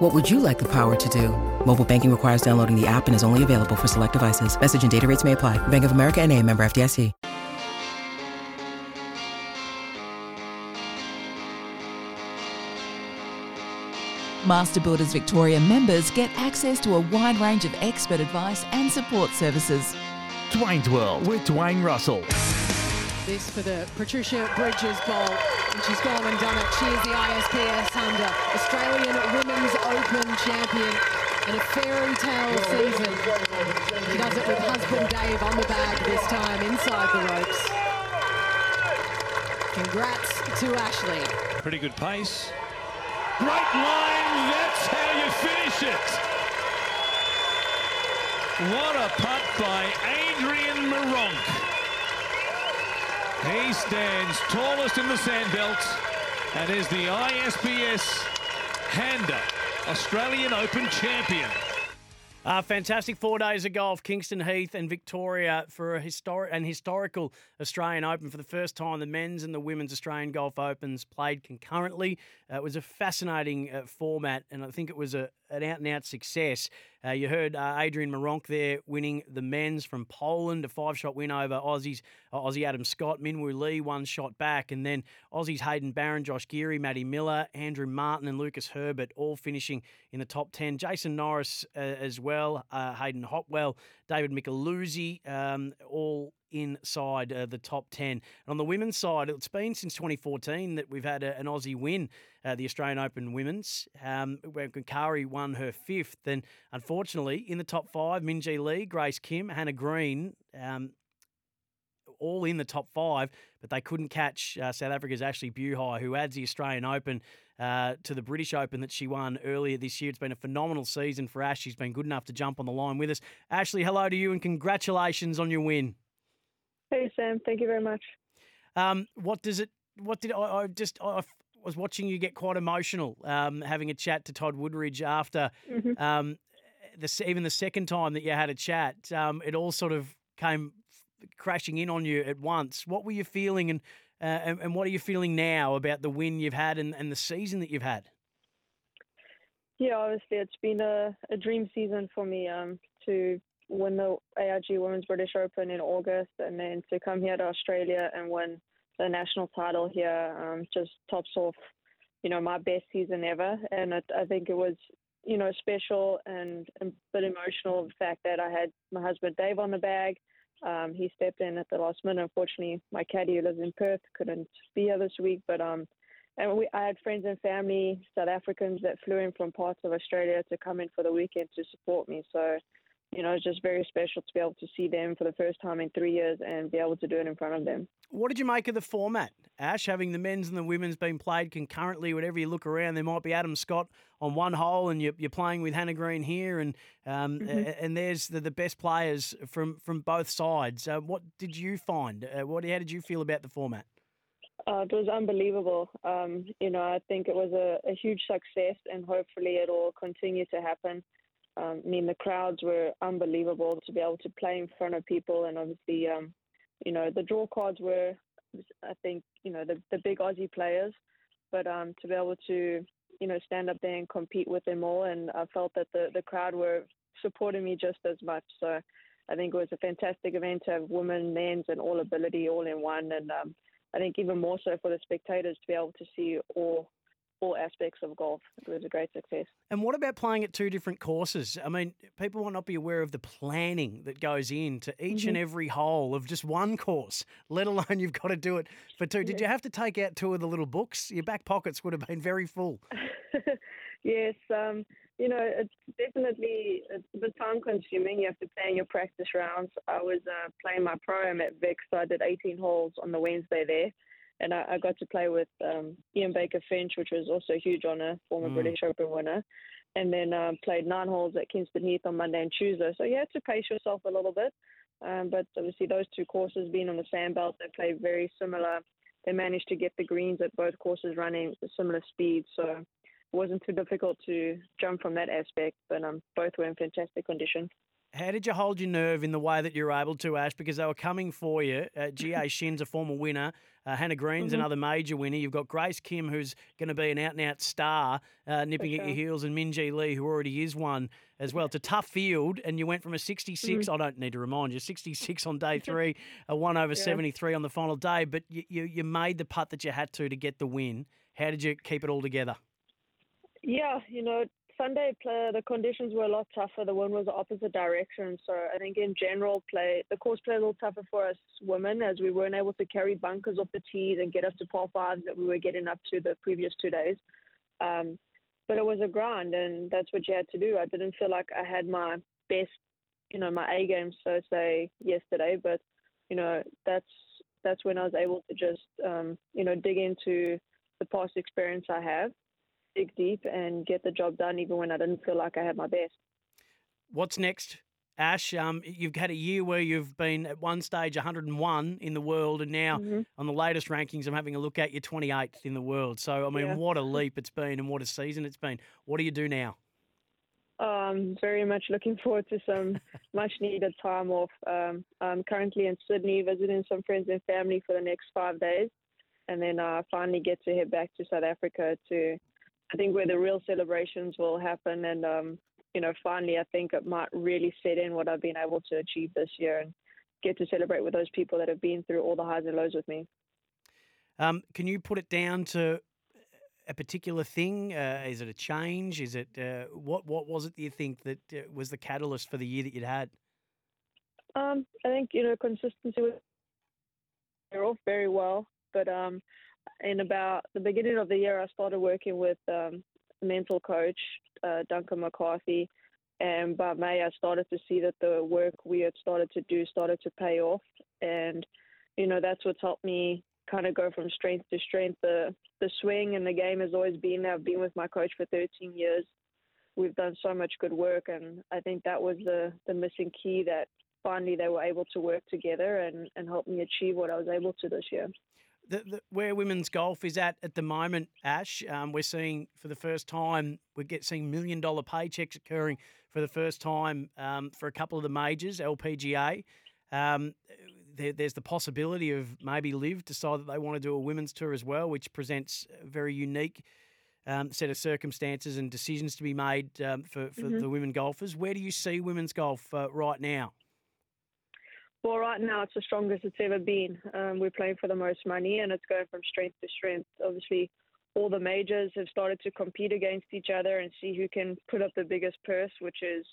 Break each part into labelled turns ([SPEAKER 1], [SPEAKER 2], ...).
[SPEAKER 1] What would you like the power to do? Mobile banking requires downloading the app and is only available for select devices. Message and data rates may apply. Bank of America and a member FDIC.
[SPEAKER 2] Master Builders Victoria members get access to a wide range of expert advice and support services.
[SPEAKER 3] Dwayne's World with Dwayne Russell.
[SPEAKER 4] This for the Patricia Bridges Bowl. And she's gone and done it. She is the ISPS Handa Australian Women's Open champion in a fairy tale season. She does it with husband Dave on the bag this time inside the ropes. Congrats to Ashley.
[SPEAKER 5] Pretty good pace. Great line. That's how you finish it. What a putt by Adrian Meronk. He stands tallest in the sandbelt and is the ISPS Handa Australian Open champion.
[SPEAKER 6] Uh, fantastic four days of golf, Kingston Heath and Victoria for a historic and historical Australian Open for the first time. The men's and the women's Australian Golf Opens played concurrently. Uh, it was a fascinating uh, format, and I think it was a, an out and out success. Uh, you heard uh, Adrian Meronk there winning the men's from Poland, a five shot win over Aussies, uh, Aussie Adam Scott, Minwoo Lee, one shot back, and then Aussies Hayden Barron, Josh Geary, Matty Miller, Andrew Martin, and Lucas Herbert all finishing in the top 10. Jason Norris uh, as well, uh, Hayden Hopwell, David Micheluzzi, um, all inside uh, the top 10. And on the women's side, it's been since 2014 that we've had a, an Aussie win, uh, the Australian Open Women's, um, where Karrie won her fifth. And unfortunately, in the top five, Minjee Lee, Grace Kim, Hannah Green, um, all in the top five, but they couldn't catch uh, South Africa's Ashley Buhai, who adds the Australian Open uh, to the British Open that she won earlier this year. It's been a phenomenal season for Ash. She's been good enough to jump on the line with us. Ashley, hello to you and congratulations on your win.
[SPEAKER 7] Hey Sam, thank you very much.
[SPEAKER 6] Um, what does it? What did I, I just? I was watching you get quite emotional, um, having a chat to Todd Woodbridge after
[SPEAKER 7] Mm-hmm.
[SPEAKER 6] um, the even the second time that you had a chat. Um, it all sort of came crashing in on you at once. What were you feeling, and uh, and, and what are you feeling now about the win you've had and, and the season that you've had?
[SPEAKER 7] Yeah, obviously it's been a, a dream season for me um, to win the AIG Women's British Open in August and then to come here to Australia and win the national title here um, just tops off, you know, my best season ever. And it, I think it was, you know, special and a bit emotional the fact that I had my husband Dave on the bag. Um, he stepped in at the last minute. Unfortunately, my caddy who lives in Perth couldn't be here this week, but um, and we, I had friends and family, South Africans that flew in from parts of Australia to come in for the weekend to support me. So, you know, it's just very special to be able to see them for the first time in three years and be able to do it in front of them.
[SPEAKER 6] What did you make of the format, Ash? Having the men's and the women's being played concurrently, whatever you look around, there might be Adam Scott on one hole, and you're, you're playing with Hannah Green here, and um,
[SPEAKER 7] Mhm.
[SPEAKER 6] and there's the, the best players from from both sides. Uh, what did you find? Uh, what how did you feel about the format?
[SPEAKER 7] Uh, it was unbelievable. Um, you know, I think it was a, a huge success, and hopefully it'll continue to happen. Um, I mean, the crowds were unbelievable to be able to play in front of people, and obviously, um, you know, the draw cards were, I think, you know, the, the big Aussie players, but um, to be able to, you know, stand up there and compete with them all, and I felt that the, the crowd were supporting me just as much. So I think it was a fantastic event to have women, men's, and all ability all in one, and um, I think even more so for the spectators to be able to see all all aspects of golf. It was a great success.
[SPEAKER 6] And what about playing at two different courses? I mean, people might not be aware of the planning that goes into each and
[SPEAKER 7] Mhm.
[SPEAKER 6] every hole of just one course, let alone you've got to do it for two. Did you have to take out two of the little books? Your back pockets would have been very full.
[SPEAKER 7] yes, um, you know, it's definitely it's a bit time consuming. You have to plan your practice rounds. I was uh, playing my pro am at Vic, so I did 18 holes on the Wednesday there. And I, I got to play with um, Ian Baker Finch, which was also a huge honour, former
[SPEAKER 6] Mm.
[SPEAKER 7] British Open winner. And then um, played nine holes at Kingston Heath on Monday and Tuesday. So you had to pace yourself a little bit. Um, but obviously, those two courses being on the sand belt, they play very similar. They managed to get the greens at both courses running at similar speeds, so it wasn't too difficult to jump from that aspect. But um, both were in fantastic condition.
[SPEAKER 6] How did you hold your nerve in the way that you were able to, Ash? Because they were coming for you. Uh, Jiyai Shin's a former winner. Uh, Hannah Green's
[SPEAKER 7] Mm-hmm.
[SPEAKER 6] another major winner. You've got Grace Kim, who's going to be an out and out star, uh, nipping at your heels, and Minjee Lee, who already is one as well. It's a tough field, and you went from a 66,
[SPEAKER 7] Mm-hmm.
[SPEAKER 6] I don't need to remind you, 66 on day three, a 1 over 73 on the final day, but you, you, you made the putt that you had to to get the win. How did you keep it all together?
[SPEAKER 7] Yeah, you know, Sunday play, the conditions were a lot tougher. The wind was the opposite direction. So I think in general, play the course played a little tougher for us women as we weren't able to carry bunkers off the tees and get us to par fives that we were getting up to the previous two days. Um, but it was a grind, and that's what you had to do. I didn't feel like I had my best, you know, my A game, so to say, yesterday. But you know, that's that's when I was able to just, um, you know, dig into the past experience I have dig deep and get the job done even when I didn't feel like I had my best.
[SPEAKER 6] What's next, Ash? Um, you've had a year where you've been at one stage 101 in the world, and now
[SPEAKER 7] Mhm.
[SPEAKER 6] on the latest rankings, I'm having a look at you 28th in the world. So I mean,
[SPEAKER 7] Yeah.
[SPEAKER 6] what a leap it's been, and what a season it's been. What do you do now?
[SPEAKER 7] Um, very much looking forward to some much needed time off. Um, I'm currently in Sydney visiting some friends and family for the next five days, and then I finally get to head back to South Africa to, I think, where the real celebrations will happen. And, um, you know, finally, I think it might really set in what I've been able to achieve this year and get to celebrate with those people that have been through all the highs and lows with me.
[SPEAKER 6] Um, can you put it down to a particular thing? Uh, is it a change? Is it uh, what? What was it that you think that uh, was the catalyst for the year that you'd had?
[SPEAKER 7] Um, I think you know consistency was they're off very well, but um, in about the beginning of the year, I started working with um, mental coach uh, Duncan McCarthy, and by May, I started to see that the work we had started to do started to pay off, and you know that's what's helped me kind of go from strength to strength. The the swing and the game has always been. I've been with my coach for 13 years. We've done so much good work, and I think that was the the missing key that finally they were able to work together and, and help me achieve what I was able to this year.
[SPEAKER 6] The, the, where women's golf is at at the moment, Ash, um, we're seeing for the first time we're get seeing million dollar paychecks occurring for the first time um, for a couple of the majors, LPGA. Um, there, there's the possibility of maybe LIV decide that they want to do a women's tour as well, which presents a very unique um, set of circumstances and decisions to be made um, for, for the women golfers. Where do you see women's golf uh, right now?
[SPEAKER 7] Well, right now it's the strongest it's ever been. Um, we're playing for the most money, and it's going from strength to strength. Obviously, all the majors have started to compete against each other and see who can put up the biggest purse, which is,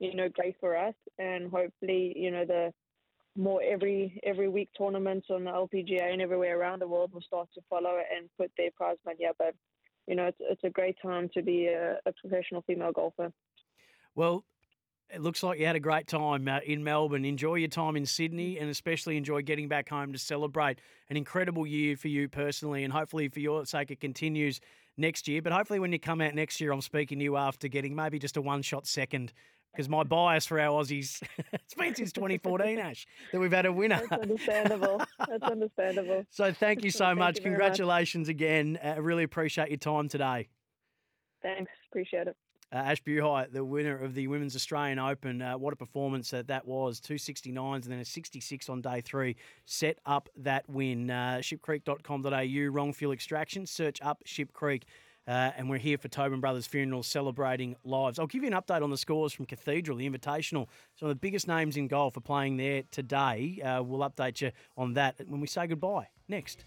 [SPEAKER 7] you know, great for us. And hopefully, you know, the more every every week tournaments on the LPGA and everywhere around the world will start to follow and put their prize money up. But you know, it's it's a great time to be a, a professional female golfer.
[SPEAKER 6] Well, it looks like you had a great time uh, in Melbourne. Enjoy your time in Sydney and especially enjoy getting back home to celebrate an incredible year for you personally. And hopefully, for your sake, it continues next year. But hopefully, when you come out next year, I'm speaking to you after getting maybe just a one shot second. Because my bias for our Aussies, it's been since 2014, Ash, that we've had a winner.
[SPEAKER 7] That's understandable. That's understandable.
[SPEAKER 6] So thank you so
[SPEAKER 7] Thank
[SPEAKER 6] much.
[SPEAKER 7] you very much.
[SPEAKER 6] Congratulations again. I really appreciate your time today.
[SPEAKER 7] Thanks. Appreciate it.
[SPEAKER 6] Uh, Ash Buhai, the winner of the Women's Australian Open. Uh, what a performance uh, that was. Two 69s and then a 66 on day three. Set up that win. Uh, shipcreek.com.au, wrong fuel extraction. Search up Ship Creek. Uh, and we're here for Tobin Brothers Funeral celebrating lives. I'll give you an update on the scores from Cathedral, the Invitational. Some of the biggest names in golf are playing there today. Uh, we'll update you on that when we say goodbye next.